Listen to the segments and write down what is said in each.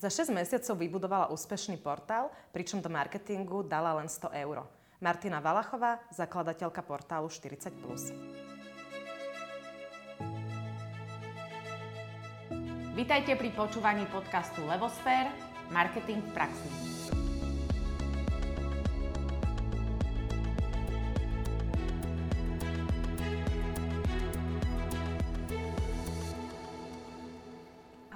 Za 6 mesiacov vybudovala úspešný portál, pričom do marketingu dala len 100 eur. Martina Valachová, zakladateľka portálu 40+. Vítajte pri počúvaní podcastu Levosfér – Marketing v praxi.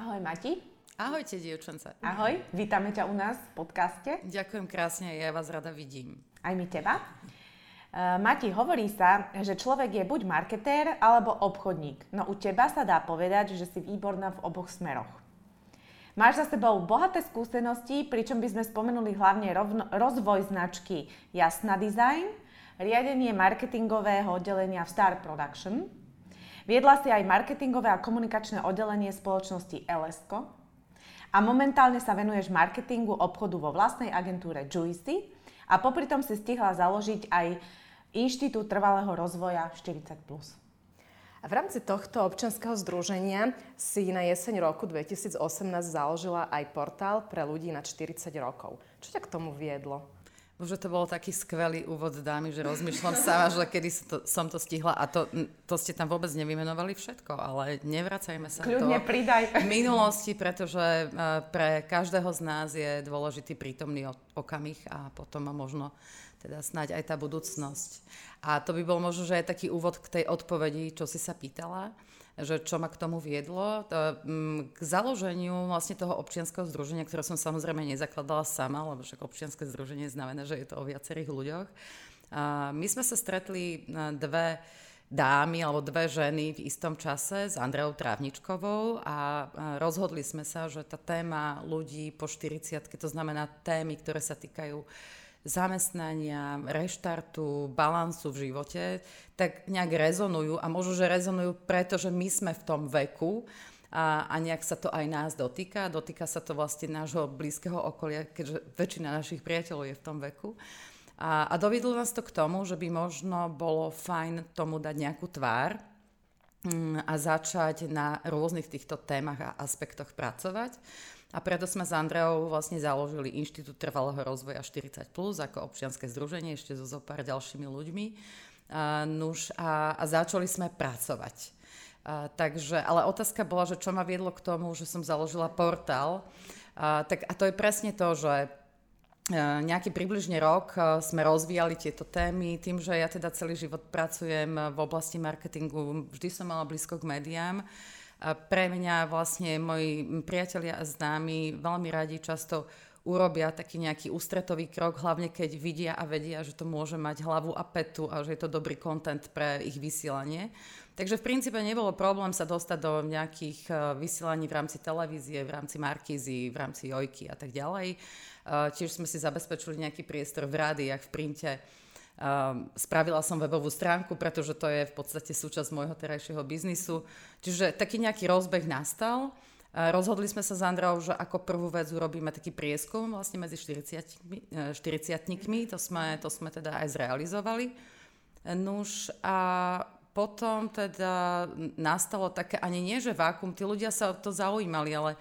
Ahoj Mati. Ahojte, dievčance. Ahoj, vítame ťa u nás v podcaste. Ďakujem krásne, ja vás rada vidím. Aj my teba. Uh, Mati, hovorí sa, že človek je buď marketér, alebo obchodník. No u teba sa dá povedať, že si výborná v oboch smeroch. Máš za sebou bohaté skúsenosti, pričom by sme spomenuli hlavne rovno, rozvoj značky Jasna Design, riadenie marketingového oddelenia v Star Production, Viedla si aj marketingové a komunikačné oddelenie spoločnosti LSCO, a momentálne sa venuješ marketingu obchodu vo vlastnej agentúre Juicy a popri tom si stihla založiť aj Inštitút trvalého rozvoja 40+. A v rámci tohto občanského združenia si na jeseň roku 2018 založila aj portál pre ľudí na 40 rokov. Čo ťa k tomu viedlo? Už to bol taký skvelý úvod dámy, že rozmýšľam sa, že kedy som to stihla a to, to ste tam vôbec nevymenovali všetko, ale nevracajme sa Kľudne do pridaj. minulosti, pretože e, pre každého z nás je dôležitý prítomný okamih a potom možno teda snáď aj tá budúcnosť. A to by bol možno, že aj taký úvod k tej odpovedi, čo si sa pýtala že čo ma k tomu viedlo. Mm, k založeniu vlastne toho občianského združenia, ktoré som samozrejme nezakladala sama, lebo však občianske združenie znamená, že je to o viacerých ľuďoch. My sme sa stretli dve dámy alebo dve ženy v istom čase s Andreou Trávničkovou a rozhodli sme sa, že tá téma ľudí po 40 to znamená témy, ktoré sa týkajú zamestnania, reštartu, balansu v živote, tak nejak rezonujú a možno, že rezonujú preto, že my sme v tom veku a, a nejak sa to aj nás dotýka. Dotýka sa to vlastne nášho blízkeho okolia, keďže väčšina našich priateľov je v tom veku. A, a dovidlo nás to k tomu, že by možno bolo fajn tomu dať nejakú tvár mm, a začať na rôznych týchto témach a aspektoch pracovať. A preto sme s Andreou vlastne založili Inštitút trvalého rozvoja 40+, plus, ako občianske združenie, ešte so zopár ďalšími ľuďmi. A, nuž, a, a začali sme pracovať. A, takže, ale otázka bola, že čo ma viedlo k tomu, že som založila portál. A, tak, a to je presne to, že nejaký približne rok sme rozvíjali tieto témy. Tým, že ja teda celý život pracujem v oblasti marketingu, vždy som mala blízko k médiám, pre mňa vlastne moji priatelia a známi veľmi radi často urobia taký nejaký ústretový krok, hlavne keď vidia a vedia, že to môže mať hlavu a petu a že je to dobrý kontent pre ich vysielanie. Takže v princípe nebolo problém sa dostať do nejakých e, vysielaní v rámci televízie, v rámci Markízy, v rámci Jojky a tak ďalej. E, tiež sme si zabezpečili nejaký priestor v rádiách, v printe spravila som webovú stránku, pretože to je v podstate súčasť môjho terajšieho biznisu. Čiže taký nejaký rozbeh nastal. Rozhodli sme sa s Androu, že ako prvú vec urobíme taký prieskum vlastne medzi 40, 40 to sme, to sme teda aj zrealizovali. Nuž a potom teda nastalo také, ani nie že vákum, tí ľudia sa o to zaujímali, ale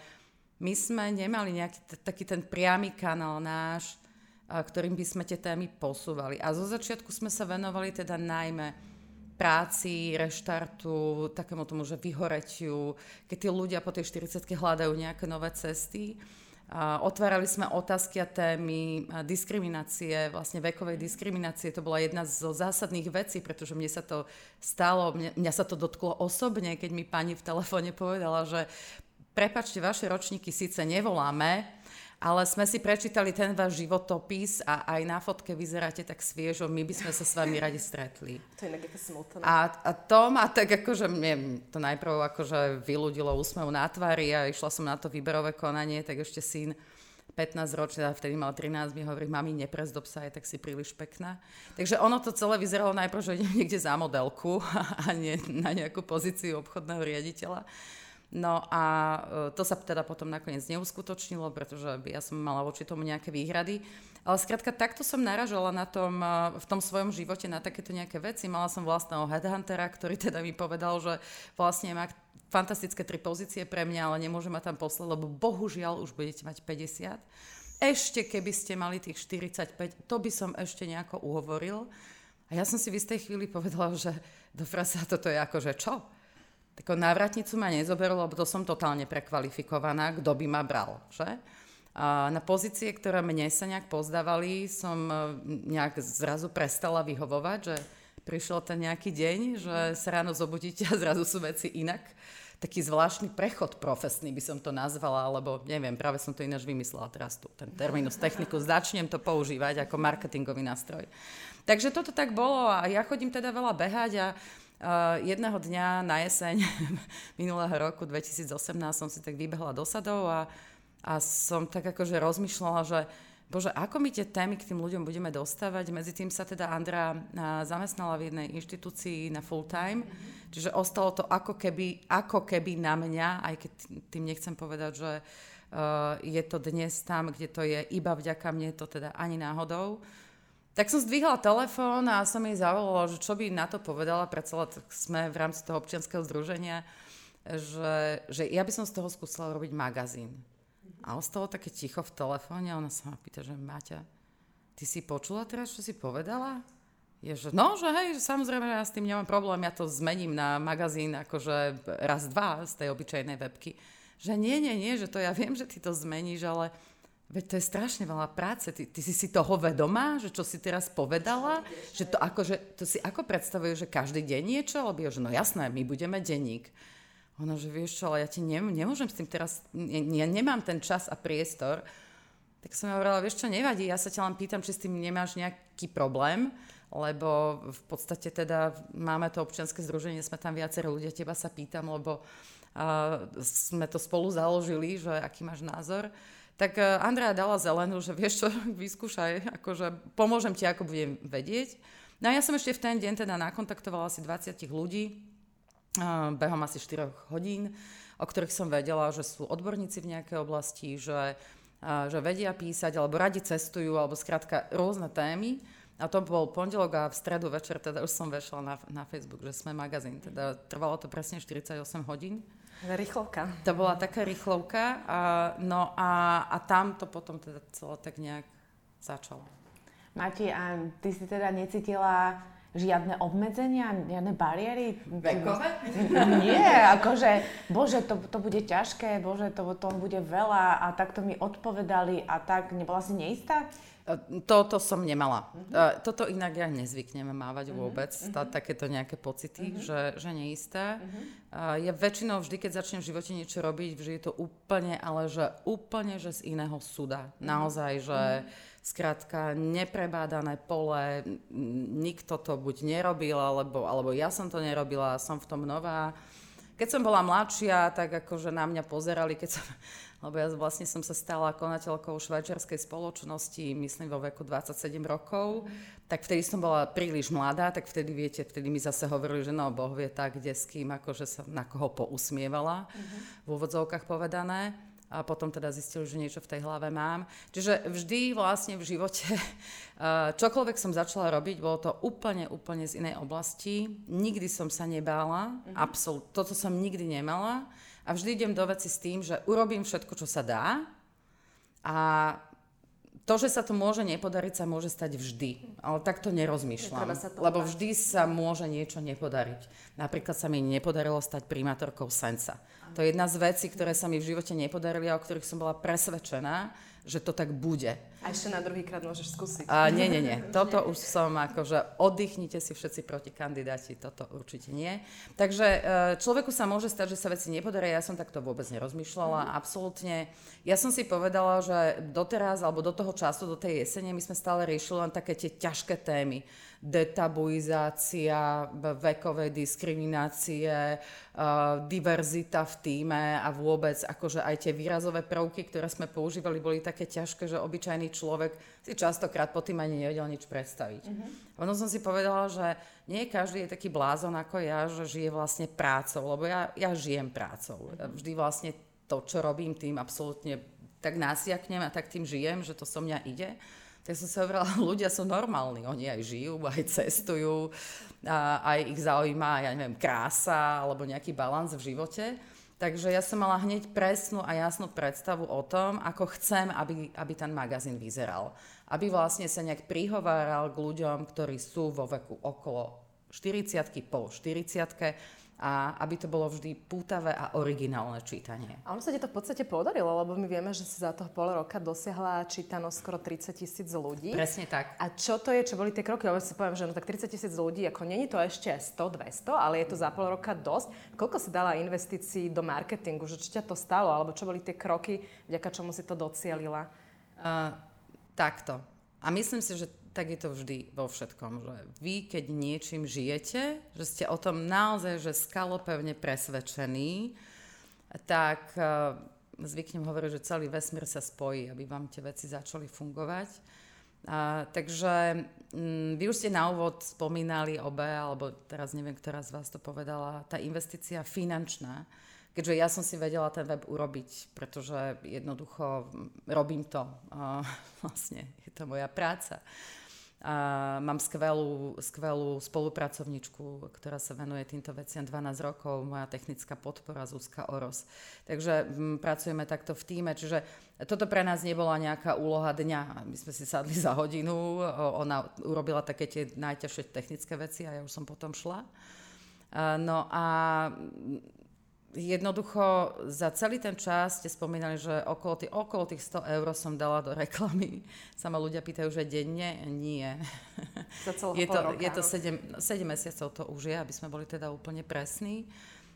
my sme nemali nejaký taký ten priamy kanál náš, ktorým by sme tie témy posúvali. A zo začiatku sme sa venovali teda najmä práci, reštartu, takému tomu, že vyhoretiu, keď tí ľudia po tej 40 hľadajú nejaké nové cesty. Otvárali sme otázky a témy diskriminácie, vlastne vekovej diskriminácie. To bola jedna zo zásadných vecí, pretože mne sa to stalo, mňa, mňa sa to dotklo osobne, keď mi pani v telefóne povedala, že prepačte, vaše ročníky síce nevoláme, ale sme si prečítali ten váš životopis a aj na fotke vyzeráte tak sviežo, my by sme sa s vami radi stretli. To je inak smutné. A, a to ma tak akože, mne to najprv akože vyludilo úsmev na tvári a išla som na to výberové konanie, tak ešte syn 15 ročný, a vtedy mal 13, mi hovorí, mami, neprezdob sa, je tak si príliš pekná. Takže ono to celé vyzeralo najprv, že idem niekde za modelku a nie na nejakú pozíciu obchodného riaditeľa. No a to sa teda potom nakoniec neuskutočnilo, pretože ja som mala voči tomu nejaké výhrady. Ale skrátka, takto som naražala na tom, v tom svojom živote na takéto nejaké veci. Mala som vlastného headhuntera, ktorý teda mi povedal, že vlastne má fantastické tri pozície pre mňa, ale nemôže ma tam poslať, lebo bohužiaľ už budete mať 50. Ešte keby ste mali tých 45, to by som ešte nejako uhovoril. A ja som si v istej chvíli povedala, že do frasa toto je ako, že čo? Takú návratnicu ma nezoberú, lebo to som totálne prekvalifikovaná, kto by ma bral, že? A na pozície, ktoré mne sa nejak pozdávali, som e, nejak zrazu prestala vyhovovať, že prišiel ten nejaký deň, že sa ráno zobudíte a zrazu sú veci inak. Taký zvláštny prechod profesný by som to nazvala, alebo neviem, práve som to ináč vymyslela teraz tu, ten terminus techniku, začnem to používať ako marketingový nástroj. Takže toto tak bolo a ja chodím teda veľa behať a jedného dňa na jeseň minulého roku 2018 som si tak vybehla do sadov a, a som tak akože rozmýšľala, že bože, ako my tie témy k tým ľuďom budeme dostávať. Medzi tým sa teda Andra zamestnala v jednej inštitúcii na full time, čiže ostalo to ako keby, ako keby na mňa, aj keď tým nechcem povedať, že uh, je to dnes tam, kde to je iba vďaka mne, to teda ani náhodou. Tak som zdvihla telefón a som jej zavolala, že čo by na to povedala, predsa sme v rámci toho občianského združenia, že, že ja by som z toho skúsila robiť magazín. A ostalo také ticho v telefóne a ona sa ma pýta, že Maťa, ty si počula teraz, čo si povedala? Je, že no, že hej, samozrejme, ja s tým nemám problém, ja to zmením na magazín akože raz, dva z tej obyčajnej webky. Že nie, nie, nie, že to ja viem, že ty to zmeníš, ale Veď to je strašne veľa práce. Ty, ty si si toho vedomá, že čo si teraz povedala? Že to, ako, že, to si ako predstavuje, že každý deň niečo? Lebo že no jasné, my budeme denník. Ono, že vieš čo, ale ja ti ne, nemôžem s tým teraz, ja nemám ten čas a priestor. Tak som hovorila, vieš čo, nevadí, ja sa ťa len pýtam, či s tým nemáš nejaký problém, lebo v podstate teda máme to občianske združenie, sme tam viaceré ľudia, teba sa pýtam, lebo uh, sme to spolu založili, že aký máš názor. Tak e, Andrea dala zelenú, že vieš čo, vyskúšaj, akože pomôžem ti, ako budem vedieť. No a ja som ešte v ten deň teda nakontaktovala asi 20 ľudí, e, behom asi 4 hodín, o ktorých som vedela, že sú odborníci v nejakej oblasti, že, e, že vedia písať, alebo radi cestujú, alebo skrátka rôzne témy. A to bol pondelok a v stredu večer teda už som vešla na, na Facebook, že sme magazín. Teda trvalo to presne 48 hodín. Rýchlovka. To bola taká rýchlovka. A, no a, a tam to potom teda celé tak nejak začalo. Mati, a ty si teda necítila žiadne obmedzenia, žiadne bariéry? Vekové? Nie, akože, bože, to, to bude ťažké, bože, to, to bude veľa a takto mi odpovedali a tak, nebola si neistá? Toto som nemala. Uh-huh. Toto inak ja nezvyknem mávať uh-huh. vôbec, tá, takéto nejaké pocity, uh-huh. že, že neisté. Uh-huh. Ja väčšinou vždy, keď začnem v živote niečo robiť, vždy je to úplne, ale že úplne, že z iného súda. Uh-huh. Naozaj, že skrátka neprebádané pole, nikto to buď nerobil, alebo, alebo ja som to nerobila, som v tom nová. Keď som bola mladšia, tak akože na mňa pozerali, keď som lebo ja vlastne som sa stala konateľkou švajčiarskej spoločnosti, myslím vo veku 27 rokov, tak vtedy som bola príliš mladá, tak vtedy viete, vtedy mi zase hovorili, že no, Boh vie tak, kde s kým, akože sa na koho pousmievala, uh-huh. v úvodzovkách povedané a potom teda zistili, že niečo v tej hlave mám. Čiže vždy vlastne v živote, čokoľvek som začala robiť, bolo to úplne, úplne z inej oblasti. Nikdy som sa nebála, uh-huh. absolút, toto som nikdy nemala. A vždy idem do veci s tým, že urobím všetko, čo sa dá a to, že sa to môže nepodariť, sa môže stať vždy. Ale takto nerozmýšľam. Lebo vždy sa môže niečo nepodariť. Napríklad sa mi nepodarilo stať primátorkou Sensa. To je jedna z vecí, ktoré sa mi v živote nepodarili a o ktorých som bola presvedčená, že to tak bude. A ešte na druhý krát môžeš skúsiť. A, nie, nie, nie. Toto už som akože oddychnite si všetci proti kandidáti, toto určite nie. Takže e, človeku sa môže stať, že sa veci nepodaria, ja som takto vôbec nerozmýšľala, mm. absolútne. Ja som si povedala, že doteraz, alebo do toho času, do tej jesene, my sme stále riešili len také tie ťažké témy detabuizácia vekovej diskriminácie, diverzita v týme a vôbec akože aj tie výrazové prvky, ktoré sme používali, boli také ťažké, že obyčajný človek si častokrát po tým ani nevedel nič predstaviť. Uh-huh. Ono som si povedala, že nie každý je taký blázon ako ja, že žije vlastne prácou, lebo ja, ja žijem prácou. Vždy vlastne to, čo robím, tým absolútne tak nasiaknem a tak tým žijem, že to so mňa ide tak som si hovorila, ľudia sú normálni, oni aj žijú, aj cestujú, a aj ich zaujíma, ja neviem, krása alebo nejaký balans v živote. Takže ja som mala hneď presnú a jasnú predstavu o tom, ako chcem, aby, aby ten magazín vyzeral. Aby vlastne sa nejak prihováral k ľuďom, ktorí sú vo veku okolo 40 po 40 a aby to bolo vždy pútavé a originálne čítanie. A ono sa ti to v podstate podarilo, lebo my vieme, že si za toho pol roka dosiahla čítanosť skoro 30 tisíc ľudí. Presne tak. A čo to je, čo boli tie kroky? Lebo si poviem, že no tak 30 tisíc ľudí, ako není to ešte 100, 200, ale je to za pol roka dosť. Koľko si dala investícií do marketingu? Že čo ťa to stalo? Alebo čo boli tie kroky, vďaka čomu si to docielila? Uh, takto. A myslím si, že tak je to vždy vo všetkom, že vy, keď niečím žijete, že ste o tom naozaj, že skalopevne presvedčení, tak uh, zvyknem hovoriť, že celý vesmír sa spojí, aby vám tie veci začali fungovať. Uh, takže um, vy už ste na úvod spomínali obe, alebo teraz neviem, ktorá z vás to povedala, tá investícia finančná, keďže ja som si vedela ten web urobiť, pretože jednoducho robím to, uh, vlastne je to moja práca. A mám skvelú, skvelú spolupracovničku, ktorá sa venuje týmto veciam 12 rokov, moja technická podpora Zuzka Oros. Takže m, mm, pracujeme takto v týme, čiže toto pre nás nebola nejaká úloha dňa. My sme si sadli za hodinu, ona urobila také tie najťažšie technické veci a ja už som potom šla. No a jednoducho za celý ten čas ste spomínali, že okolo, tých, okolo tých 100 eur som dala do reklamy. Sa ma ľudia pýtajú, že denne? Nie. Za je to, roka, je to 7, 7 mesiacov to už je, aby sme boli teda úplne presní.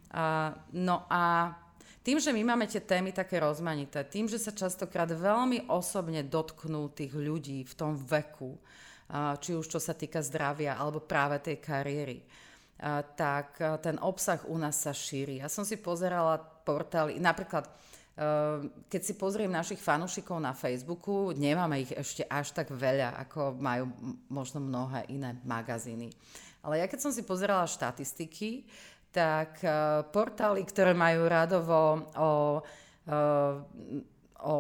Uh, no a tým, že my máme tie témy také rozmanité, tým, že sa častokrát veľmi osobne dotknú tých ľudí v tom veku, uh, či už čo sa týka zdravia alebo práve tej kariéry, tak ten obsah u nás sa šíri. Ja som si pozerala portály, napríklad keď si pozriem našich fanúšikov na Facebooku, nemáme ich ešte až tak veľa, ako majú možno mnohé iné magazíny. Ale ja keď som si pozerala štatistiky, tak portály, ktoré majú radovo o, o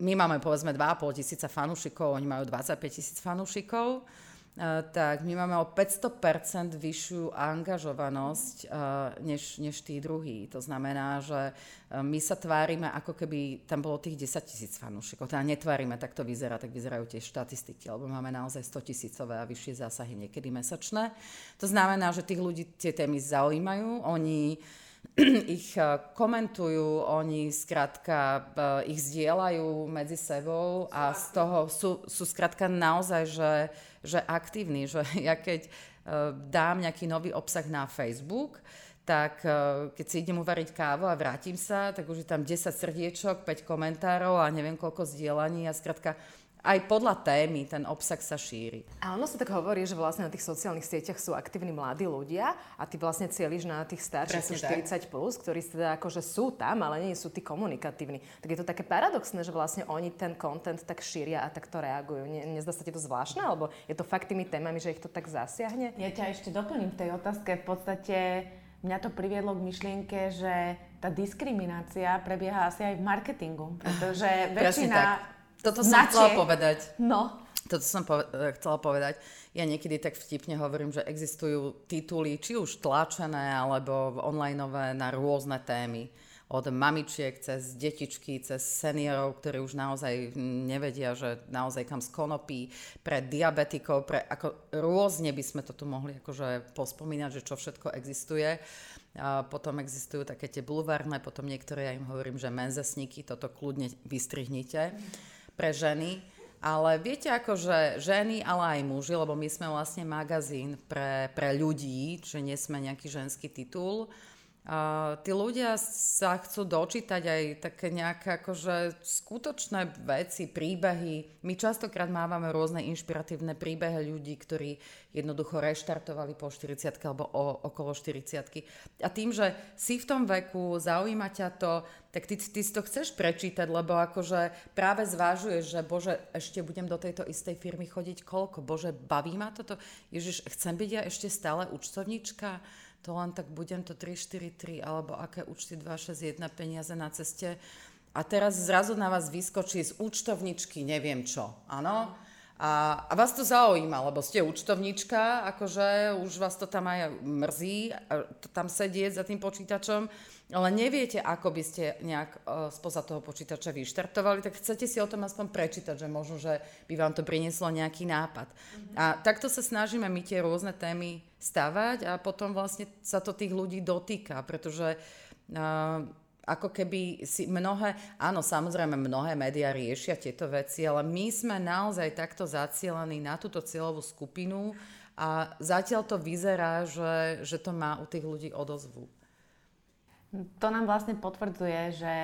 my máme povedzme 2,5 tisíca fanúšikov, oni majú 25 tisíc fanúšikov, tak my máme o 500% vyššiu angažovanosť než, než tí druhí. To znamená, že my sa tvárime, ako keby tam bolo tých 10 tisíc fanúšikov. Teda netvárime, tak to vyzerá, tak vyzerajú tie štatistiky, lebo máme naozaj 100 tisícové a vyššie zásahy niekedy mesačné. To znamená, že tých ľudí tie témy zaujímajú, oni ich komentujú, oni skrátka ich zdieľajú medzi sebou a z toho sú, sú skrátka naozaj, že že aktívny, že ja keď uh, dám nejaký nový obsah na Facebook, tak keď si idem uvariť kávu a vrátim sa, tak už je tam 10 srdiečok, 5 komentárov a neviem koľko zdieľaní a skrátka aj podľa témy ten obsah sa šíri. A ono sa tak hovorí, že vlastne na tých sociálnych sieťach sú aktívni mladí ľudia a ty vlastne cieľiš na tých starších, sú 40 plus, ktorí teda akože sú tam, ale nie sú tí komunikatívni. Tak je to také paradoxné, že vlastne oni ten content tak šíria a takto reagujú. Ne, nezdá sa ti to zvláštne, alebo je to fakt tými témami, že ich to tak zasiahne? Ja ťa ešte doplním v tej otázke. V podstate mňa to priviedlo k myšlienke, že tá diskriminácia prebieha asi aj v marketingu, pretože väčšina toto som chcela povedať. No. Toto som po- eh, chcela povedať. Ja niekedy tak vtipne hovorím, že existujú tituly, či už tlačené, alebo onlineové na rôzne témy. Od mamičiek cez detičky, cez seniorov, ktorí už naozaj nevedia, že naozaj kam skonopí, pre diabetikov, pre ako rôzne by sme to tu mohli akože pospomínať, že čo všetko existuje. A potom existujú také tie bulvárne, potom niektoré ja im hovorím, že menzesníky, toto kľudne vystrihnite. Mm pre ženy. Ale viete, ako že ženy, ale aj muži, lebo my sme vlastne magazín pre, pre ľudí, že nie sme nejaký ženský titul. Uh, tí ľudia sa chcú dočítať aj také nejaké akože skutočné veci, príbehy. My častokrát mávame rôzne inšpiratívne príbehy ľudí, ktorí jednoducho reštartovali po 40 alebo o, okolo 40 A tým, že si v tom veku, zaujíma ťa to, tak ty, ty si to chceš prečítať, lebo akože práve zvážuješ, že bože, ešte budem do tejto istej firmy chodiť koľko? Bože, baví ma toto? Ježiš, chcem byť ja ešte stále účtovníčka? To len tak budem to 343 alebo aké účty 261 peniaze na ceste a teraz zrazu na vás vyskočí z účtovničky neviem čo, áno? A, a vás to zaujíma, lebo ste účtovníčka, akože už vás to tam aj mrzí, tam sedieť za tým počítačom, ale neviete, ako by ste nejak uh, spoza toho počítača vyštartovali, tak chcete si o tom aspoň prečítať, že možno, že by vám to prinieslo nejaký nápad. Mm-hmm. A takto sa snažíme my tie rôzne témy stavať a potom vlastne sa to tých ľudí dotýka, pretože ako keby si mnohé, áno, samozrejme mnohé médiá riešia tieto veci, ale my sme naozaj takto zacielení na túto cieľovú skupinu a zatiaľ to vyzerá, že, že to má u tých ľudí odozvu. To nám vlastne potvrdzuje, že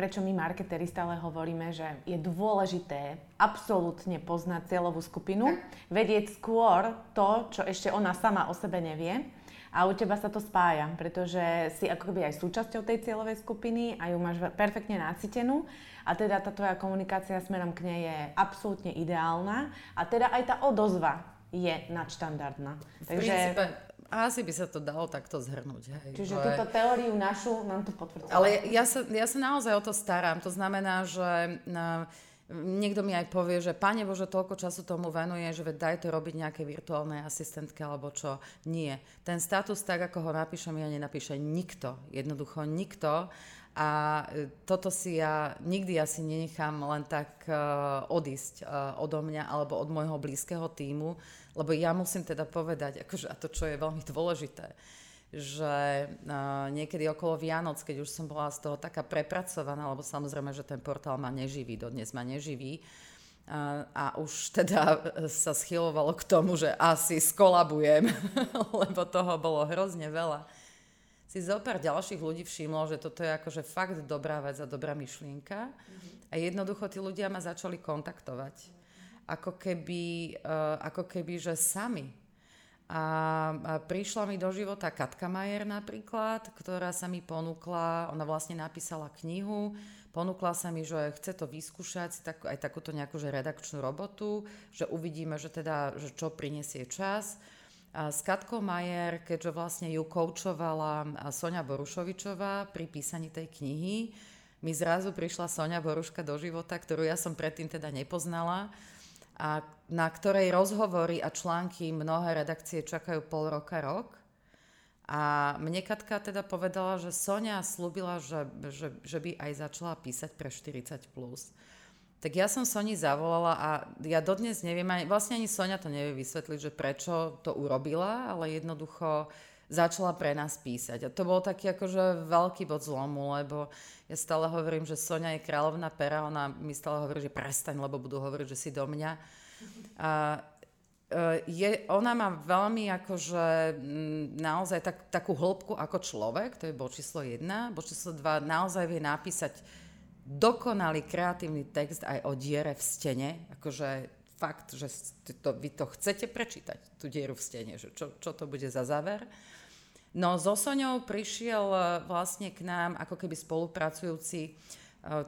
prečo my marketeri stále hovoríme, že je dôležité absolútne poznať cieľovú skupinu, vedieť skôr to, čo ešte ona sama o sebe nevie. A u teba sa to spája, pretože si ako keby aj súčasťou tej cieľovej skupiny a ju máš perfektne nacitenú a teda tá tvoja komunikácia smerom k nej je absolútne ideálna. A teda aj tá odozva je nadštandardná. V Takže... princípe, asi by sa to dalo takto zhrnúť. Hej. Čiže ale... túto teóriu našu nám to potvrdzuje. Ale ja sa, ja sa naozaj o to starám. To znamená, že... Na, Niekto mi aj povie, že Pane Bože, toľko času tomu venuje, že daj to robiť nejaké virtuálne asistentke alebo čo. Nie. Ten status, tak ako ho napíšem, ja nenapíše nikto. Jednoducho nikto. A e, toto si ja nikdy asi nenechám len tak uh, odísť uh, odo mňa alebo od môjho blízkeho týmu, lebo ja musím teda povedať, akože, a to, čo je veľmi dôležité, že uh, niekedy okolo Vianoc, keď už som bola z toho taká prepracovaná, lebo samozrejme, že ten portál ma neživí, dodnes ma neživí, uh, a už teda sa schylovalo k tomu, že asi skolabujem, lebo toho bolo hrozne veľa. Si zo pár ďalších ľudí všimlo, že toto je akože fakt dobrá vec a dobrá myšlienka. Mm-hmm. A jednoducho tí ľudia ma začali kontaktovať. Ako keby, uh, ako keby že sami a prišla mi do života Katka Majer napríklad, ktorá sa mi ponúkla, ona vlastne napísala knihu, ponúkla sa mi, že chce to vyskúšať, tak, aj takúto nejakú že redakčnú robotu, že uvidíme, že teda, že čo prinesie čas. A s Katkou Majer, keďže vlastne ju koučovala Sonia Borušovičová pri písaní tej knihy, mi zrazu prišla Sonia Boruška do života, ktorú ja som predtým teda nepoznala a na ktorej rozhovory a články mnohé redakcie čakajú pol roka, rok. A mne Katka teda povedala, že Sonia slúbila, že, že, že by aj začala písať pre 40+. Plus. Tak ja som Soni zavolala a ja dodnes neviem, ani, vlastne ani Sonia to nevie vysvetliť, že prečo to urobila, ale jednoducho začala pre nás písať. A to bol taký akože veľký bod zlomu, lebo ja stále hovorím, že Sonia je kráľovná pera, ona mi stále hovorí, že prestaň, lebo budú hovoriť, že si do mňa. A e, je, ona má veľmi akože naozaj tak, takú hĺbku ako človek, to je bod číslo jedna. Bod číslo dva, naozaj vie napísať dokonalý kreatívny text aj o diere v stene, akože fakt, že to, vy to chcete prečítať, tú dieru v stene, že čo, čo to bude za záver. No so Soňou prišiel e, vlastne k nám ako keby spolupracujúci e,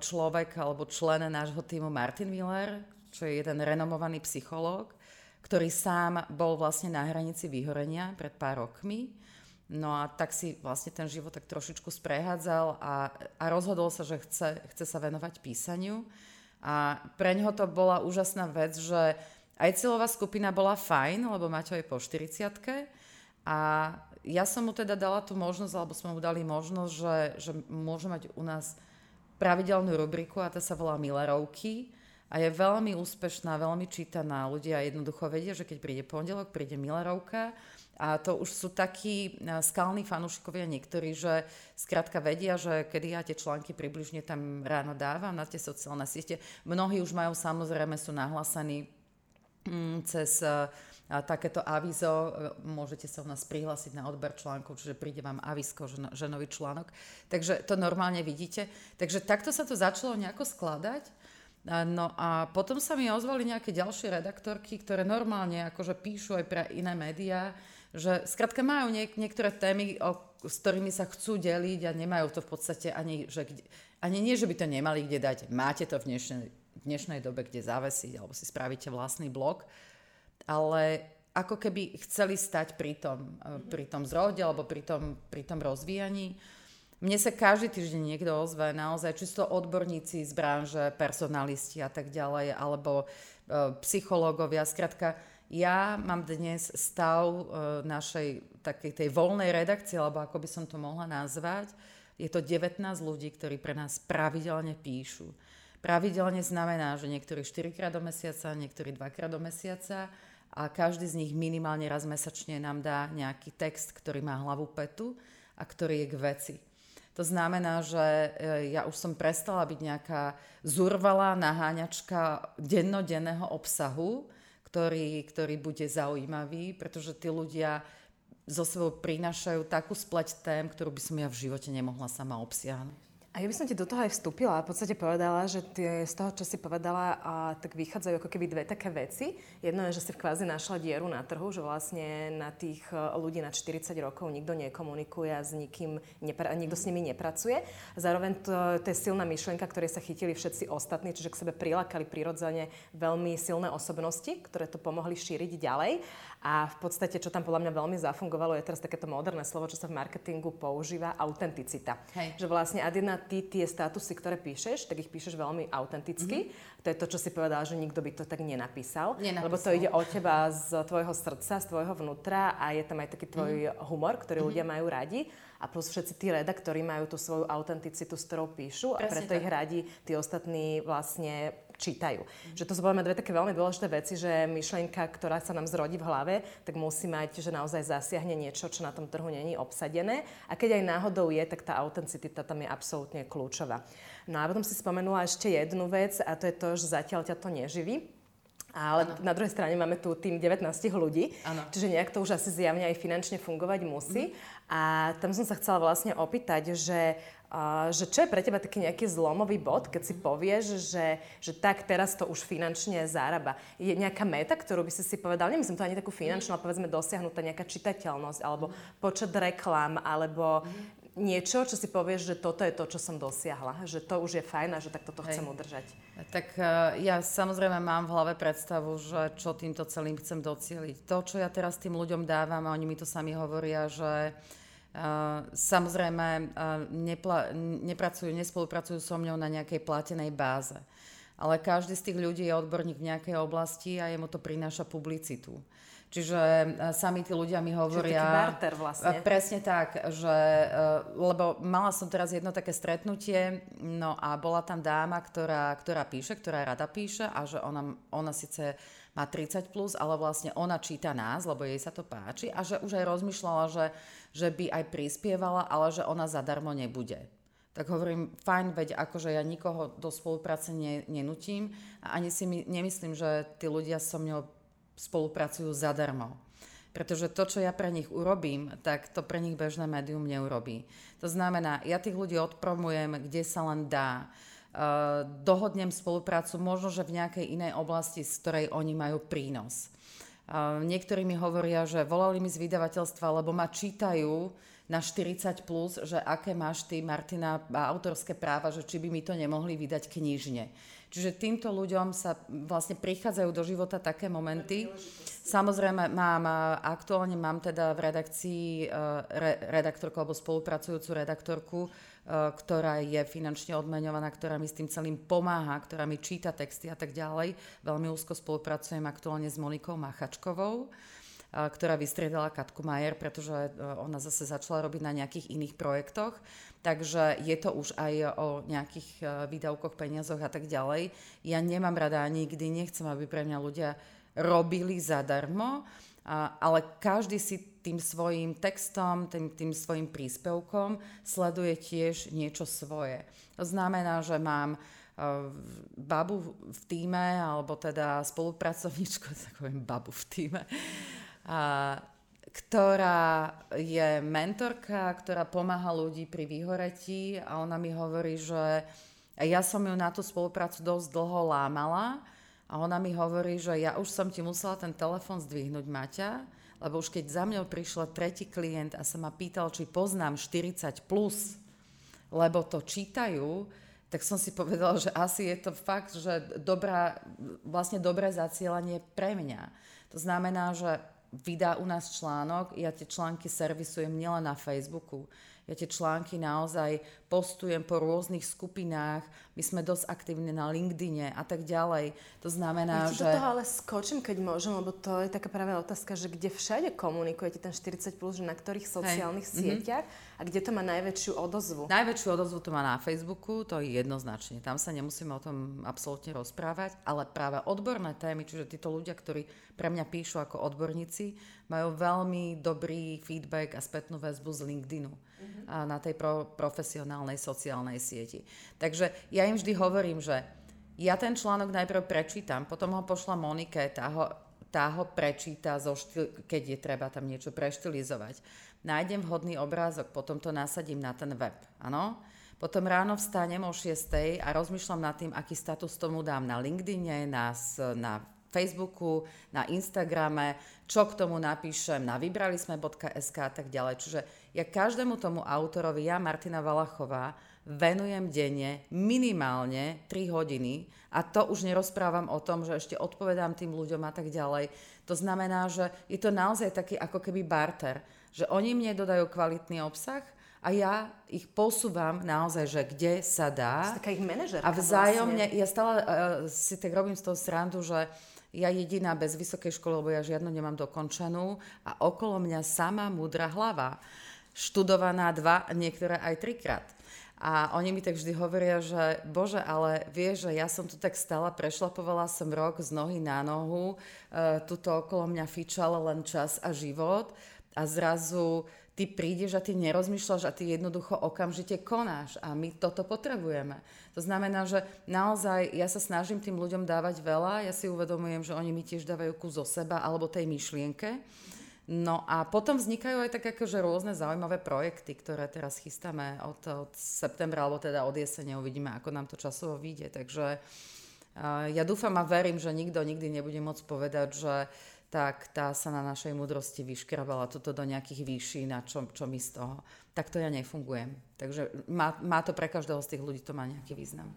človek alebo člen nášho týmu Martin Miller, čo je jeden renomovaný psychológ, ktorý sám bol vlastne na hranici vyhorenia pred pár rokmi. No a tak si vlastne ten život tak trošičku sprehádzal a, a rozhodol sa, že chce, chce sa venovať písaniu. A pre ňoho to bola úžasná vec, že aj cieľová skupina bola fajn, lebo Maťo je po 40 a ja som mu teda dala tú možnosť, alebo sme mu dali možnosť, že, že môže mať u nás pravidelnú rubriku a tá sa volá Millerovky a je veľmi úspešná, veľmi čítaná. Ľudia jednoducho vedia, že keď príde pondelok, príde Millerovka a to už sú takí skalní fanúšikovia niektorí, že skrátka vedia, že kedy ja tie články približne tam ráno dávam na tie sociálne siete. Mnohí už majú samozrejme, sú nahlásení mm, cez a takéto avizo, môžete sa u nás prihlásiť na odber článkov, čiže príde vám avisko, že, že nový článok. Takže to normálne vidíte. Takže takto sa to začalo nejako skladať. No a potom sa mi ozvali nejaké ďalšie redaktorky, ktoré normálne akože píšu aj pre iné médiá, že skrátka majú niek- niektoré témy, o, s ktorými sa chcú deliť a nemajú to v podstate ani, že kde, ani nie, že by to nemali kde dať. Máte to v dnešnej, v dnešnej dobe, kde zavesiť, alebo si spravíte vlastný blog, ale ako keby chceli stať pri tom, mm-hmm. pri tom zrode alebo pri tom, pri tom rozvíjaní. Mne sa každý týždeň niekto ozve, naozaj čisto odborníci z branže, personalisti a tak ďalej, alebo e, psychológovia. Skrátka, ja mám dnes stav e, našej takej tej voľnej redakcie, alebo ako by som to mohla nazvať. Je to 19 ľudí, ktorí pre nás pravidelne píšu. Pravidelne znamená, že niektorí 4 krát do mesiaca, niektorí 2 krát do mesiaca a každý z nich minimálne raz mesačne nám dá nejaký text, ktorý má hlavu petu a ktorý je k veci. To znamená, že e, ja už som prestala byť nejaká zurvalá naháňačka dennodenného obsahu, ktorý, ktorý bude zaujímavý, pretože tí ľudia zo sebou prinášajú takú spleť tém, ktorú by som ja v živote nemohla sama obsiahnuť. A ja by som ti do toho aj vstúpila a v podstate povedala, že tie, z toho, čo si povedala, a, tak vychádzajú ako keby dve také veci. Jedno je, že si v kvázi našla dieru na trhu, že vlastne na tých e, ľudí na 40 rokov nikto nekomunikuje a s nikým, nepra- nikto s nimi nepracuje. Zároveň to, to je silná myšlienka, ktorej sa chytili všetci ostatní, čiže k sebe prilákali prirodzene veľmi silné osobnosti, ktoré to pomohli šíriť ďalej. A v podstate, čo tam podľa mňa veľmi zafungovalo, je teraz takéto moderné slovo, čo sa v marketingu používa, autenticita. Hej. Že vlastne ad jedna ty tie statusy, ktoré píšeš, tak ich píšeš veľmi autenticky. Mm-hmm. To je to, čo si povedala, že nikto by to tak nenapísal. nenapísal. Lebo to ide od teba z tvojho srdca, z tvojho vnútra a je tam aj taký tvoj mm-hmm. humor, ktorý mm-hmm. ľudia majú radi a plus všetci tí redaktori majú tú svoju autenticitu, s ktorou píšu Presne a preto tak. ich radi tí ostatní vlastne čítajú. Že to sú podľa dve také veľmi dôležité veci, že myšlienka, ktorá sa nám zrodí v hlave, tak musí mať, že naozaj zasiahne niečo, čo na tom trhu není obsadené. A keď aj náhodou je, tak tá autenticita tam je absolútne kľúčová. No a potom si spomenula ešte jednu vec a to je to, že zatiaľ ťa to neživí. Ale ano. na druhej strane máme tu tým 19 ľudí, ano. čiže nejak to už asi zjavne aj finančne fungovať musí. Mm. A tam som sa chcela vlastne opýtať, že že čo je pre teba taký nejaký zlomový bod, keď si povieš, že, že tak teraz to už finančne zároba. Je nejaká meta, ktorú by si si povedal, nemyslím to ani takú finančnú, ale povedzme dosiahnutá nejaká čitateľnosť, alebo počet reklám, alebo niečo, čo si povieš, že toto je to, čo som dosiahla, že to už je fajn a že tak toto Hej. chcem udržať. Tak uh, ja samozrejme mám v hlave predstavu, že čo týmto celým chcem docieliť. To, čo ja teraz tým ľuďom dávam, a oni mi to sami hovoria, že uh, samozrejme nepla- nepracujú, nespolupracujú so mňou na nejakej platenej báze. Ale každý z tých ľudí je odborník v nejakej oblasti a jemu to prináša publicitu. Čiže sami tí ľudia mi hovoria... Čiže barter vlastne. Presne tak, že, lebo mala som teraz jedno také stretnutie, no a bola tam dáma, ktorá, ktorá píše, ktorá rada píše a že ona, ona síce má 30 plus, ale vlastne ona číta nás, lebo jej sa to páči a že už aj rozmýšľala, že, že by aj prispievala, ale že ona zadarmo nebude. Tak hovorím, fajn, veď akože ja nikoho do spolupráce ne, nenutím a ani si my, nemyslím, že tí ľudia so mnou spolupracujú zadarmo. Pretože to, čo ja pre nich urobím, tak to pre nich bežné médium neurobí. To znamená, ja tých ľudí odpromujem, kde sa len dá dohodnem spoluprácu možno, že v nejakej inej oblasti, z ktorej oni majú prínos. Uh, niektorí mi hovoria, že volali mi z vydavateľstva, lebo ma čítajú na 40+, plus, že aké máš ty, Martina, autorské práva, že či by mi to nemohli vydať knižne. Čiže týmto ľuďom sa vlastne prichádzajú do života také momenty. Samozrejme, mám, aktuálne mám teda v redakcii re, redaktorku alebo spolupracujúcu redaktorku, E, ktorá je finančne odmeňovaná, ktorá mi s tým celým pomáha, ktorá mi číta texty a tak ďalej. Veľmi úzko spolupracujem aktuálne s Monikou Machačkovou, ktorá vystriedala Katku Majer, pretože e, ona zase začala robiť na nejakých iných projektoch. Takže je to už aj o nejakých výdavkoch, peniazoch a tak ďalej. Ja nemám rada nikdy nechcem, aby pre mňa ľudia robili zadarmo, ale každý si tým svojim textom, tým, tým svojim príspevkom sleduje tiež niečo svoje. To znamená, že mám babu v týme, alebo teda spolupracovníčku, tak poviem babu v týme, a, ktorá je mentorka, ktorá pomáha ľudí pri vyhoretí a ona mi hovorí, že ja som ju na tú spoluprácu dosť dlho lámala a ona mi hovorí, že ja už som ti musela ten telefon zdvihnúť, Maťa, lebo už keď za mňou prišiel tretí klient a sa ma pýtal, či poznám 40+, plus, lebo to čítajú, tak som si povedala, že asi je to fakt, že dobrá, vlastne dobré zacielanie pre mňa. To znamená, že vydá u nás článok, ja tie články servisujem nielen na Facebooku, ja tie články naozaj postujem po rôznych skupinách, my sme dosť aktívni na LinkedIne a tak ďalej. To znamená, ja že... Ja toho ale skočím, keď môžem, lebo to je taká práve otázka, že kde všade komunikujete ten 40+, plus, že na ktorých sociálnych Hej. Mhm. sieťach mm-hmm. a kde to má najväčšiu odozvu? Najväčšiu odozvu to má na Facebooku, to je jednoznačne. Tam sa nemusíme o tom absolútne rozprávať, ale práve odborné témy, čiže títo ľudia, ktorí pre mňa píšu ako odborníci, majú veľmi dobrý feedback a spätnú väzbu z LinkedInu mm-hmm. a na tej pro, profesionálnej sociálnej sieti. Takže ja im vždy hovorím, že ja ten článok najprv prečítam, potom ho pošla Monike, tá ho, tá ho prečíta, zo štil, keď je treba tam niečo preštilizovať. Nájdem vhodný obrázok, potom to nasadím na ten web, áno? Potom ráno vstanem o 6 a rozmýšľam nad tým, aký status tomu dám na LinkedIne, na, na Facebooku, na Instagrame, čo k tomu napíšem na vybralisme.sk a tak ďalej. Čiže ja každému tomu autorovi, ja Martina Valachová, venujem denne minimálne 3 hodiny a to už nerozprávam o tom, že ešte odpovedám tým ľuďom a tak ďalej. To znamená, že je to naozaj taký ako keby barter, že oni mne dodajú kvalitný obsah a ja ich posúvam naozaj, že kde sa dá. Taká ich manažerka A vzájomne, vlastne. ja stále uh, si tak robím z toho srandu, že ja jediná bez vysokej školy, lebo ja žiadnu nemám dokončenú a okolo mňa sama múdra hlava. Študovaná dva, niektoré aj trikrát. A oni mi tak vždy hovoria, že bože, ale vieš, že ja som tu tak stala, prešlapovala som rok z nohy na nohu, e, tuto okolo mňa fičal len čas a život a zrazu ty prídeš a ty nerozmýšľaš a ty jednoducho okamžite konáš a my toto potrebujeme. To znamená, že naozaj ja sa snažím tým ľuďom dávať veľa, ja si uvedomujem, že oni mi tiež dávajú kus zo seba alebo tej myšlienke. No a potom vznikajú aj tak akože rôzne zaujímavé projekty, ktoré teraz chystáme od, od septembra, alebo teda od jesene uvidíme, ako nám to časovo vyjde. Takže ja dúfam a verím, že nikto nikdy nebude môcť povedať, že tak tá sa na našej múdrosti vyškrabala toto do nejakých výší, na čo, čo my z toho. Tak to ja nefungujem. Takže má, má to pre každého z tých ľudí, to má nejaký význam.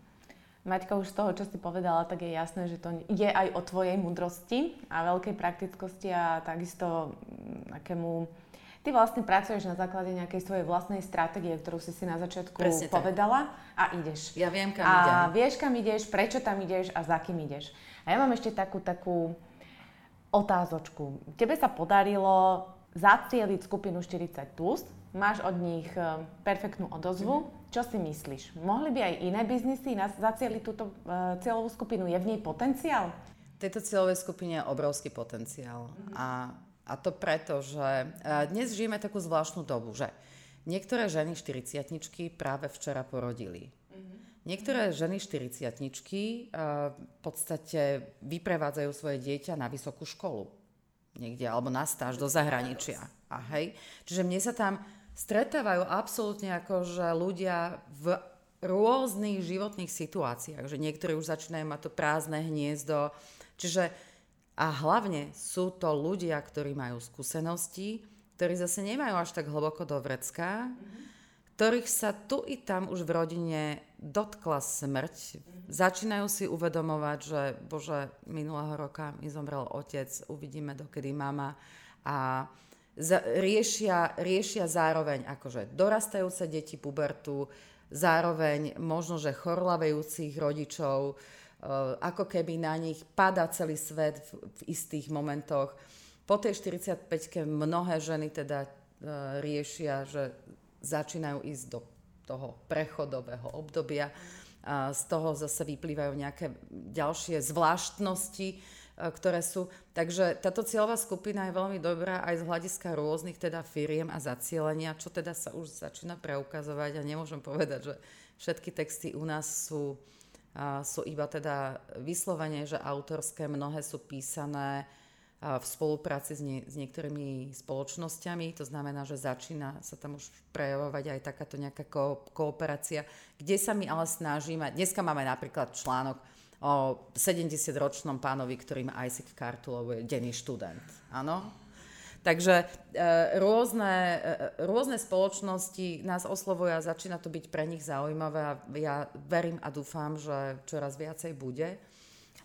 Maťka, už z toho, čo si povedala, tak je jasné, že to je aj o tvojej múdrosti a veľkej praktickosti a takisto mm, akému... Ty vlastne pracuješ na základe nejakej svojej vlastnej stratégie, ktorú si si na začiatku Presne povedala tak. a ideš. Ja viem, kam a idem. A vieš, kam ideš, prečo tam ideš a za kým ideš. A ja mám ešte takú, takú otázočku. Tebe sa podarilo zacieliť skupinu 40+, plus, máš od nich e, perfektnú odozvu. Čo si myslíš? Mohli by aj iné biznisy zacieliť túto uh, cieľovú skupinu? Je v nej potenciál? V tejto cieľovej skupine je obrovský potenciál. Mm-hmm. A, a to preto, že uh, dnes žijeme takú zvláštnu dobu, že niektoré ženy 40 práve včera porodili. Niektoré ženy 40 uh, v podstate vyprevádzajú svoje dieťa na vysokú školu niekde, alebo na stáž do zahraničia. A hej, čiže mne sa tam stretávajú absolútne ako, že ľudia v rôznych životných situáciách, že niektorí už začínajú mať to prázdne hniezdo, čiže a hlavne sú to ľudia, ktorí majú skúsenosti, ktorí zase nemajú až tak hlboko do vrecka, ktorých sa tu i tam už v rodine dotkla smrť. Začínajú si uvedomovať, že bože, minulého roka mi zomrel otec, uvidíme dokedy mama. A riešia, riešia zároveň akože dorastajúce deti pubertu, zároveň možno, že chorlavejúcich rodičov, e, ako keby na nich pada celý svet v, v istých momentoch. Po tej 45-ke mnohé ženy teda e, riešia, že začínajú ísť do toho prechodového obdobia. A z toho zase vyplývajú nejaké ďalšie zvláštnosti, e, ktoré sú. Takže táto cieľová skupina je veľmi dobrá aj z hľadiska rôznych teda firiem a zacielenia, čo teda sa už začína preukazovať a nemôžem povedať, že všetky texty u nás sú sú iba teda vyslovene, že autorské, mnohé sú písané v spolupráci s, nie, s niektorými spoločnosťami. To znamená, že začína sa tam už prejavovať aj takáto nejaká ko- kooperácia, kde sa my ale snažíme, dneska máme napríklad článok o 70-ročnom pánovi, ktorý má ISIC kartu, lebo je denný študent. Áno? Takže e, rôzne, e, rôzne spoločnosti nás oslovujú a začína to byť pre nich zaujímavé a ja verím a dúfam, že čoraz viacej bude.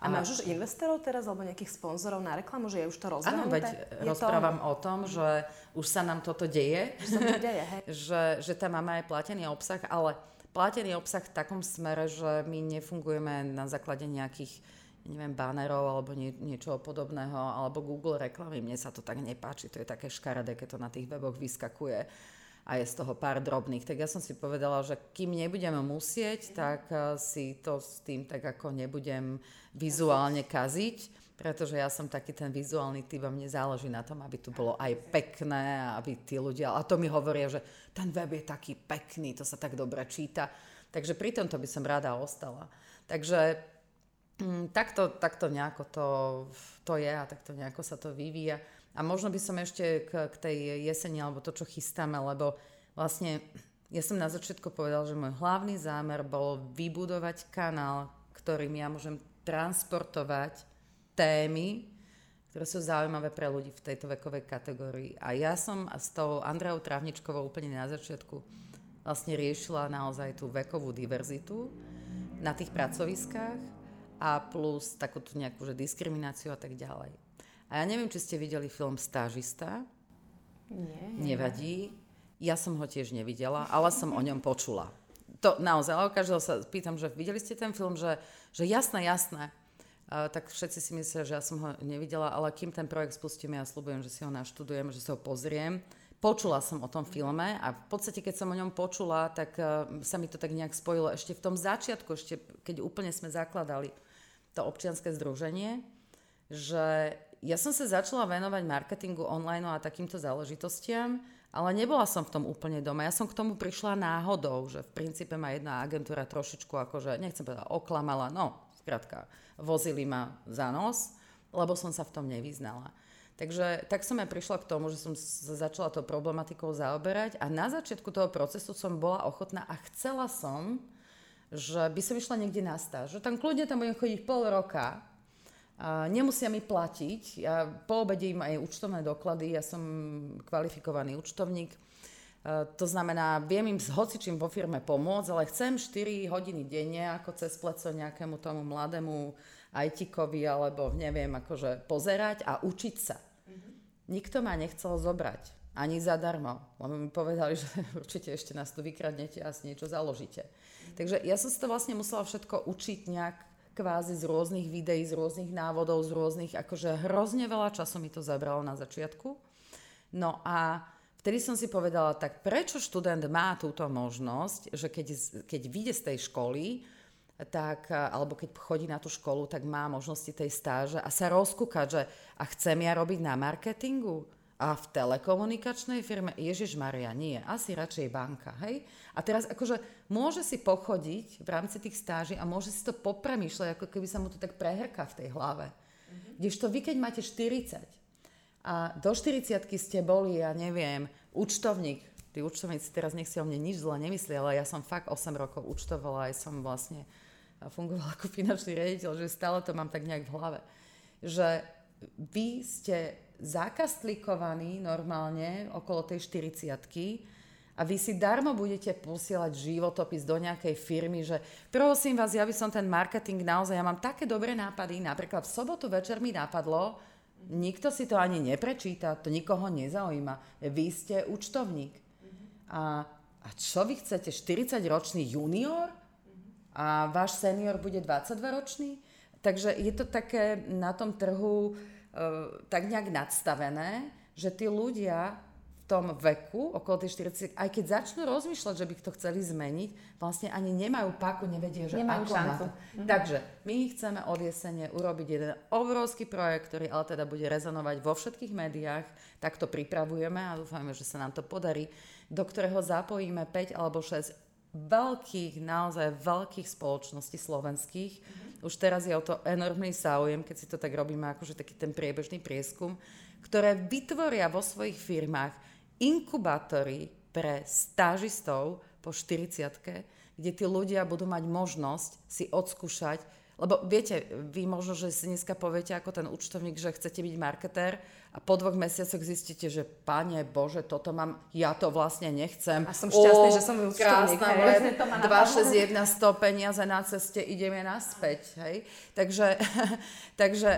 A máš už investorov teraz, alebo nejakých sponzorov na reklamu, že je už to rozvinuté? Áno, veď je rozprávam to... o tom, že už sa nám toto deje. Že sa to deje, hej. že, že tam máme aj platený obsah, ale platený obsah v takom smere, že my nefungujeme na základe nejakých neviem, banerov alebo nie, niečoho podobného, alebo Google reklamy. Mne sa to tak nepáči, to je také škaredé, keď to na tých weboch vyskakuje a je z toho pár drobných. Tak ja som si povedala, že kým nebudeme musieť, tak eh, si to s tým tak ako nebudem vizuálne kaziť, pretože ja som taký ten vizuálny typ a mne záleží na tom, aby tu bolo aj pekné, aby tí ľudia, a to mi hovoria, že ten web je taký pekný, to sa tak dobre číta. Takže pri tomto by som rada ostala. Takže mm, takto, takto nejako to, to je a takto nejako sa to vyvíja. A možno by som ešte k, k tej jeseni, alebo to, čo chystáme, lebo vlastne ja som na začiatku povedal, že môj hlavný zámer bol vybudovať kanál, ktorým ja môžem transportovať témy, ktoré sú zaujímavé pre ľudí v tejto vekovej kategórii. A ja som s tou Andreou Trávničkovou úplne na začiatku vlastne riešila naozaj tú vekovú diverzitu na tých pracoviskách a plus takúto nejakú že diskrimináciu a tak ďalej. A ja neviem, či ste videli film Stážista. Nie. Nevadí. Ja som ho tiež nevidela, ale som o ňom počula. To naozaj, ale každého sa pýtam, že videli ste ten film, že, že jasné, jasné. Tak všetci si myslia, že ja som ho nevidela, ale kým ten projekt spustíme, ja slúbujem, že si ho naštudujem, že si ho pozriem. Počula som o tom filme a v podstate, keď som o ňom počula, tak uh, sa mi to tak nejak spojilo ešte v tom začiatku, ešte keď úplne sme zakladali to občianske združenie, že ja som sa začala venovať marketingu online a takýmto záležitostiam, ale nebola som v tom úplne doma. Ja som k tomu prišla náhodou, že v princípe ma jedna agentúra trošičku akože, nechcem povedať, oklamala, no, skrátka, vozili ma za nos, lebo som sa v tom nevyznala. Takže tak som aj prišla k tomu, že som sa začala tou problematikou zaoberať a na začiatku toho procesu som bola ochotná a chcela som, že by som išla niekde na stáž. Že tam kľudne tam budem chodiť pol roka, nemusia mi platiť. Ja po obede im aj účtovné doklady, ja som kvalifikovaný účtovník. To znamená, viem im s hocičím vo firme pomôcť, ale chcem 4 hodiny denne ako cez pleco nejakému tomu mladému ITkovi alebo neviem, akože pozerať a učiť sa. Mm-hmm. Nikto ma nechcel zobrať. Ani zadarmo. Lebo mi povedali, že určite ešte nás tu vykradnete a si niečo založíte. Mm-hmm. Takže ja som si to vlastne musela všetko učiť nejak kvázi z rôznych videí, z rôznych návodov, z rôznych, akože hrozne veľa času mi to zabralo na začiatku. No a vtedy som si povedala, tak prečo študent má túto možnosť, že keď, keď vyjde z tej školy, tak, alebo keď chodí na tú školu, tak má možnosti tej stáže a sa rozkúkať, že a chcem ja robiť na marketingu, a v telekomunikačnej firme, Ježiš Maria, nie, asi radšej banka, hej? A teraz akože môže si pochodiť v rámci tých stáží a môže si to popremýšľať, ako keby sa mu to tak prehrká v tej hlave. Mm-hmm. Kdežto vy, keď máte 40 a do 40 ste boli, ja neviem, účtovník, tí účtovníci teraz nech si o mne nič zle nemyslí, ale ja som fakt 8 rokov účtovala, aj som vlastne fungovala ako finančný riaditeľ, že stále to mám tak nejak v hlave. Že vy ste zakastlikovaní normálne okolo tej 40 a vy si darmo budete posielať životopis do nejakej firmy, že prosím vás, ja by som ten marketing naozaj, ja mám také dobré nápady, napríklad v sobotu večer mi napadlo, nikto si to ani neprečíta, to nikoho nezaujíma, vy ste účtovník. A, a čo vy chcete, 40-ročný junior? A váš senior bude 22-ročný? Takže je to také na tom trhu, Eh, tak nejak nadstavené, že tí ľudia tom veku, okolo tej 40, aj keď začnú rozmýšľať, že by to chceli zmeniť, vlastne ani nemajú paku, nevedia, že nemajú ako šancu. Mhm. Takže my chceme od jesene urobiť jeden obrovský projekt, ktorý ale teda bude rezonovať vo všetkých médiách, tak to pripravujeme a dúfame, že sa nám to podarí, do ktorého zapojíme 5 alebo 6 veľkých, naozaj veľkých spoločností slovenských. Mm-hmm. Už teraz je o to enormný záujem, keď si to tak robíme, akože taký ten priebežný prieskum, ktoré vytvoria vo svojich firmách inkubátory pre stážistov po 40 kde tí ľudia budú mať možnosť si odskúšať lebo viete, vy možno, že si dneska poviete ako ten účtovník, že chcete byť marketér a po dvoch mesiacoch zistíte, že pane Bože, toto mám, ja to vlastne nechcem. A som šťastný, o, že som účtovník. Krásna, 261 100 peniaze na ceste, ideme naspäť. Hej? Takže, takže,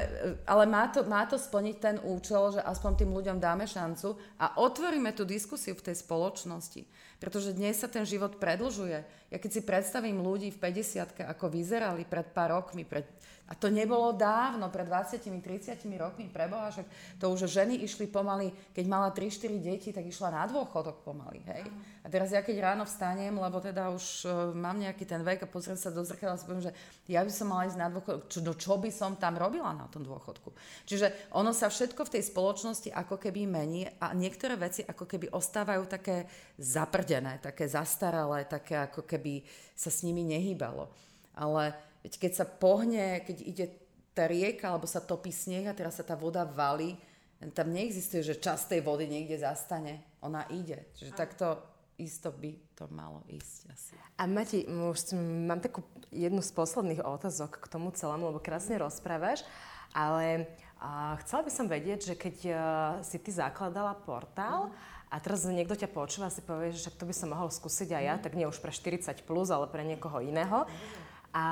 ale má to, má to splniť ten účel, že aspoň tým ľuďom dáme šancu a otvoríme tú diskusiu v tej spoločnosti. Pretože dnes sa ten život predlžuje. Ja keď si predstavím ľudí v 50 ako vyzerali pred pár rokmi, pred a to nebolo dávno, pred 20-30 rokmi, preboha, však to už ženy išli pomaly, keď mala 3-4 deti, tak išla na dôchodok pomaly, hej. A teraz ja keď ráno vstanem, lebo teda už uh, mám nejaký ten vek a pozriem sa do zrkadla si poviem, že ja by som mala ísť na dôchodok, čo, no čo by som tam robila na tom dôchodku. Čiže ono sa všetko v tej spoločnosti ako keby mení a niektoré veci ako keby ostávajú také zaprdené, také zastaralé, také ako keby sa s nimi nehýbalo. Ale keď sa pohne, keď ide tá rieka, alebo sa topí sneh a teraz sa tá voda valí, tam neexistuje, že čas tej vody niekde zastane. Ona ide. Čiže takto isto by to malo ísť asi. A Mati, už mám takú jednu z posledných otázok k tomu celému, lebo krásne rozprávaš, ale a chcela by som vedieť, že keď uh, si ty zakladala portál mm. a teraz niekto ťa počúva a si povie, že však to by som mohol skúsiť aj ja, mm. tak nie už pre 40+, plus, ale pre niekoho iného. Mm a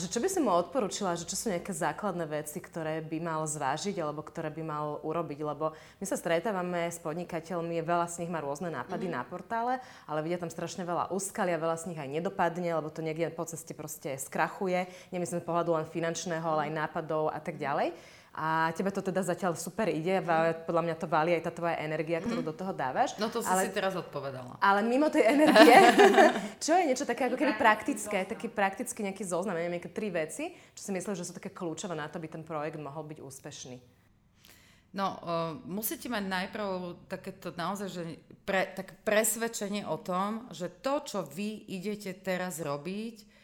že čo by si mu odporúčila, že čo sú nejaké základné veci, ktoré by mal zvážiť alebo ktoré by mal urobiť? Lebo my sa stretávame s podnikateľmi, veľa z nich má rôzne nápady mm-hmm. na portále, ale vidia tam strašne veľa úskalia, veľa z nich aj nedopadne, lebo to niekde po ceste proste skrachuje. Nemyslím z pohľadu len finančného, ale aj nápadov a tak ďalej. A tebe to teda zatiaľ super ide, podľa mňa to valí aj tá tvoja energia, ktorú mm. do toho dávaš. No to si ale, si teraz odpovedala. Ale mimo tej energie, čo je niečo také ako keby praktické, taký praktický nejaký zoznam, neviem, nejaké tri veci, čo si myslíš, že sú také kľúčové na to, aby ten projekt mohol byť úspešný? No, uh, musíte mať najprv takéto naozaj, že pre, tak presvedčenie o tom, že to, čo vy idete teraz robiť,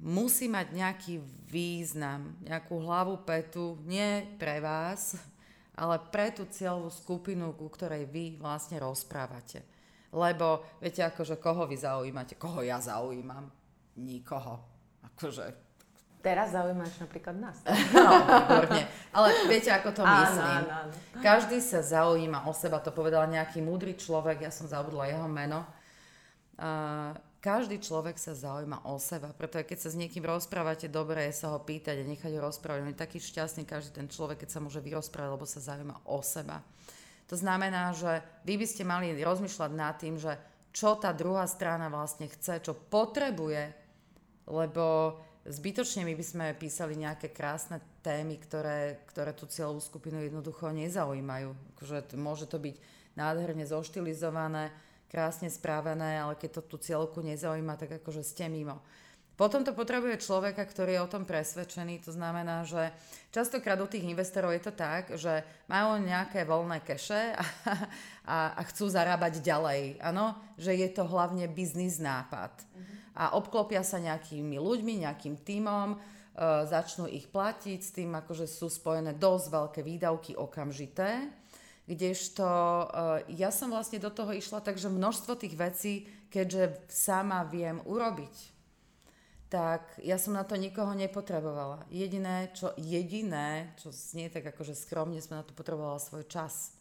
musí mať nejaký význam, nejakú hlavu petu, nie pre vás, ale pre tú cieľovú skupinu, ku ktorej vy vlastne rozprávate. Lebo viete, akože koho vy zaujímate, koho ja zaujímam? Nikoho. Akože Teraz zaujímaš napríklad nás. No, výborne. Ale viete, ako to myslím. Áno, áno, áno. Každý sa zaujíma o seba, to povedal nejaký múdry človek, ja som zabudla jeho meno. Uh, každý človek sa zaujíma o seba, preto keď sa s niekým rozprávate, dobre je sa ho pýtať a nechať ho rozprávať. On je taký šťastný každý ten človek, keď sa môže vyrozprávať, lebo sa zaujíma o seba. To znamená, že vy by ste mali rozmýšľať nad tým, že čo tá druhá strana vlastne chce, čo potrebuje, lebo zbytočne my by sme písali nejaké krásne témy, ktoré, ktoré tú cieľovú skupinu jednoducho nezaujímajú. Akože môže to byť nádherne zoštilizované, krásne správené, ale keď to tú cieľku nezaujíma, tak akože ste mimo. Potom to potrebuje človeka, ktorý je o tom presvedčený. To znamená, že častokrát u tých investorov je to tak, že majú nejaké voľné keše a, a, a chcú zarábať ďalej. Áno, že je to hlavne biznis nápad. A obklopia sa nejakými ľuďmi, nejakým tímom, e, začnú ich platiť, s tým akože sú spojené dosť veľké výdavky okamžité Kdežto uh, ja som vlastne do toho išla, takže množstvo tých vecí, keďže sama viem urobiť, tak ja som na to nikoho nepotrebovala. Jediné, čo, jediné, čo znie tak akože skromne, som na to potrebovala svoj čas.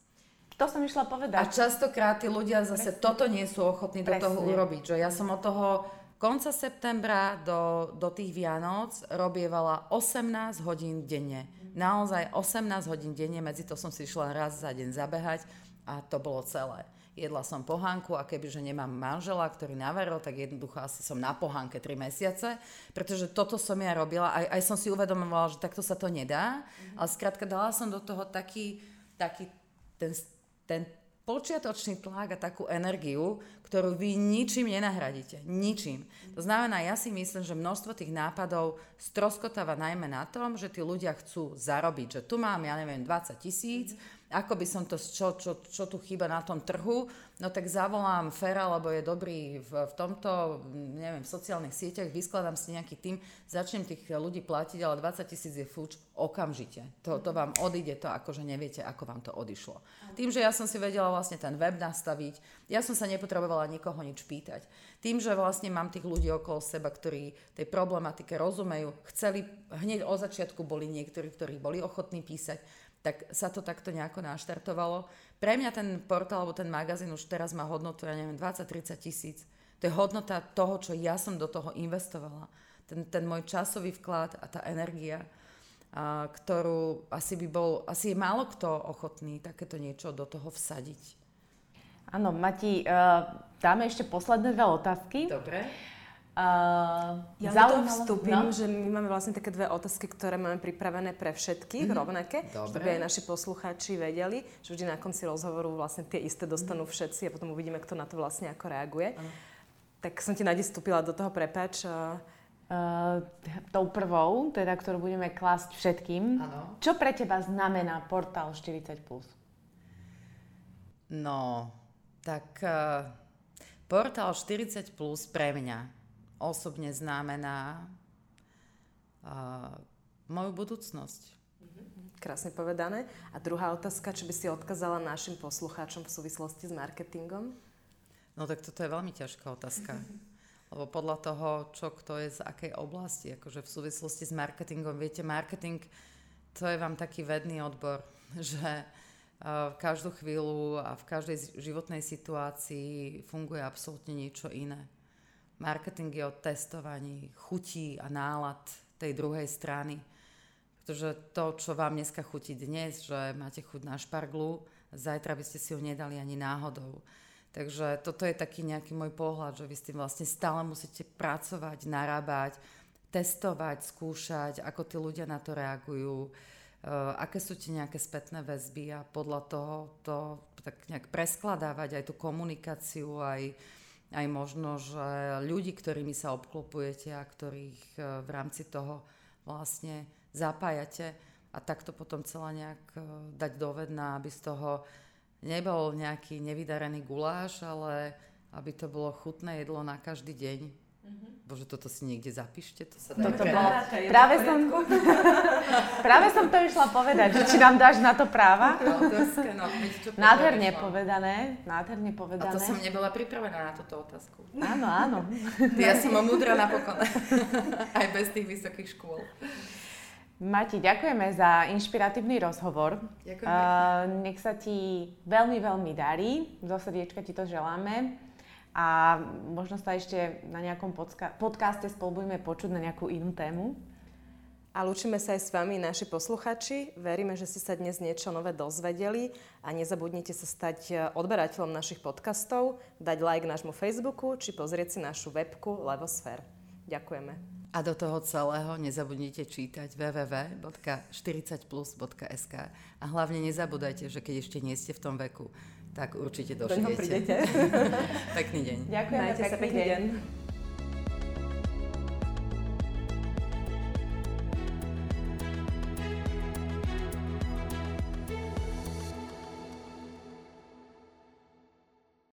To som išla povedať. A častokrát tí ľudia zase Presne. toto nie sú ochotní Presne. do toho urobiť. Že ja som od toho konca septembra do, do tých Vianoc robievala 18 hodín denne naozaj 18 hodín denne, medzi to som si išla raz za deň zabehať a to bolo celé. Jedla som pohánku a kebyže nemám manžela, ktorý naveril, tak jednoducho asi som na pohánke 3 mesiace, pretože toto som ja robila. Aj, aj som si uvedomovala, že takto sa to nedá, mm-hmm. ale skrátka dala som do toho taký, taký ten, ten počiatočný tlak a takú energiu, ktorú vy ničím nenahradíte. Ničím. To znamená, ja si myslím, že množstvo tých nápadov stroskotáva najmä na tom, že tí ľudia chcú zarobiť. Že tu mám, ja neviem, 20 tisíc ako by som to, čo, čo, čo tu chýba na tom trhu, no tak zavolám Fera, lebo je dobrý v, v tomto, neviem, v sociálnych sieťach, vyskladám si nejaký tým, začnem tých ľudí platiť, ale 20 tisíc je fuč okamžite. To, to vám odíde to, akože neviete, ako vám to odišlo. Tým, že ja som si vedela vlastne ten web nastaviť, ja som sa nepotrebovala nikoho nič pýtať. Tým, že vlastne mám tých ľudí okolo seba, ktorí tej problematike rozumejú, chceli, hneď od začiatku boli niektorí, ktorí boli ochotní písať, tak sa to takto nejako naštartovalo. Pre mňa ten portál alebo ten magazín už teraz má hodnotu, ja neviem, 20-30 tisíc. To je hodnota toho, čo ja som do toho investovala. Ten, ten môj časový vklad a tá energia, a, ktorú asi by bol, asi je málo kto ochotný takéto niečo do toho vsadiť. Áno, Mati, uh, dáme ešte posledné dve otázky. Dobre. Uh, ja to vstúpim, no? že my máme vlastne také dve otázky, ktoré máme pripravené pre všetkých, mm-hmm. rovnaké, Dobre. aby aj naši poslucháči vedeli, že vždy na konci rozhovoru vlastne tie isté dostanú mm-hmm. všetci a potom uvidíme, kto na to vlastne ako reaguje. Mm. Tak som ti nadi vstúpila do toho, prepač. Uh, Uh, tou prvou, teda, ktorú budeme klásť všetkým. Ano. Čo pre teba znamená portál 40+. No, tak uh, portál 40 plus pre mňa osobne znamená uh, moju budúcnosť. Krásne povedané. A druhá otázka, čo by si odkazala našim poslucháčom v súvislosti s marketingom? No tak toto je veľmi ťažká otázka. Lebo podľa toho, čo kto je z akej oblasti, akože v súvislosti s marketingom, viete, marketing, to je vám taký vedný odbor, že v každú chvíľu a v každej životnej situácii funguje absolútne niečo iné. Marketing je o testovaní chutí a nálad tej druhej strany. Pretože to, čo vám dneska chutí dnes, že máte chuť na šparglu, zajtra by ste si ho nedali ani náhodou. Takže toto je taký nejaký môj pohľad, že vy s tým vlastne stále musíte pracovať, narábať, testovať, skúšať, ako tí ľudia na to reagujú Uh, aké sú ti nejaké spätné väzby a podľa toho to tak nejak preskladávať aj tú komunikáciu, aj, aj možno, že ľudí, ktorými sa obklopujete a ktorých uh, v rámci toho vlastne zapájate a takto potom celé nejak uh, dať dovedná, aby z toho nebol nejaký nevydarený guláš, ale aby to bolo chutné jedlo na každý deň Mm-hmm. Bože, toto si niekde zapíšte, to sa dá. Toto bolo, práve som, práve som to išla povedať, že či nám dáš na to práva. Autorské, no, nádherne povedané, nádherne povedané. A to som nebola pripravená na túto otázku. Áno, áno. Ja som múdra napokon, aj bez tých vysokých škôl. Mati, ďakujeme za inšpiratívny rozhovor. Ďakujem. Uh, nech sa ti veľmi, veľmi darí. Zo srdiečka ti to želáme a možno sa ešte na nejakom podca- podcaste spolu budeme počuť na nejakú inú tému. A lúčime sa aj s vami, naši posluchači. Veríme, že ste sa dnes niečo nové dozvedeli a nezabudnite sa stať e, odberateľom našich podcastov, dať like nášmu Facebooku či pozrieť si našu webku Levosfér. Ďakujeme. A do toho celého nezabudnite čítať www.40plus.sk a hlavne nezabudajte, že keď ešte nie ste v tom veku, tak určite došliete. prídete. pekný deň. Ďakujem, Majte sa, pekný deň. deň.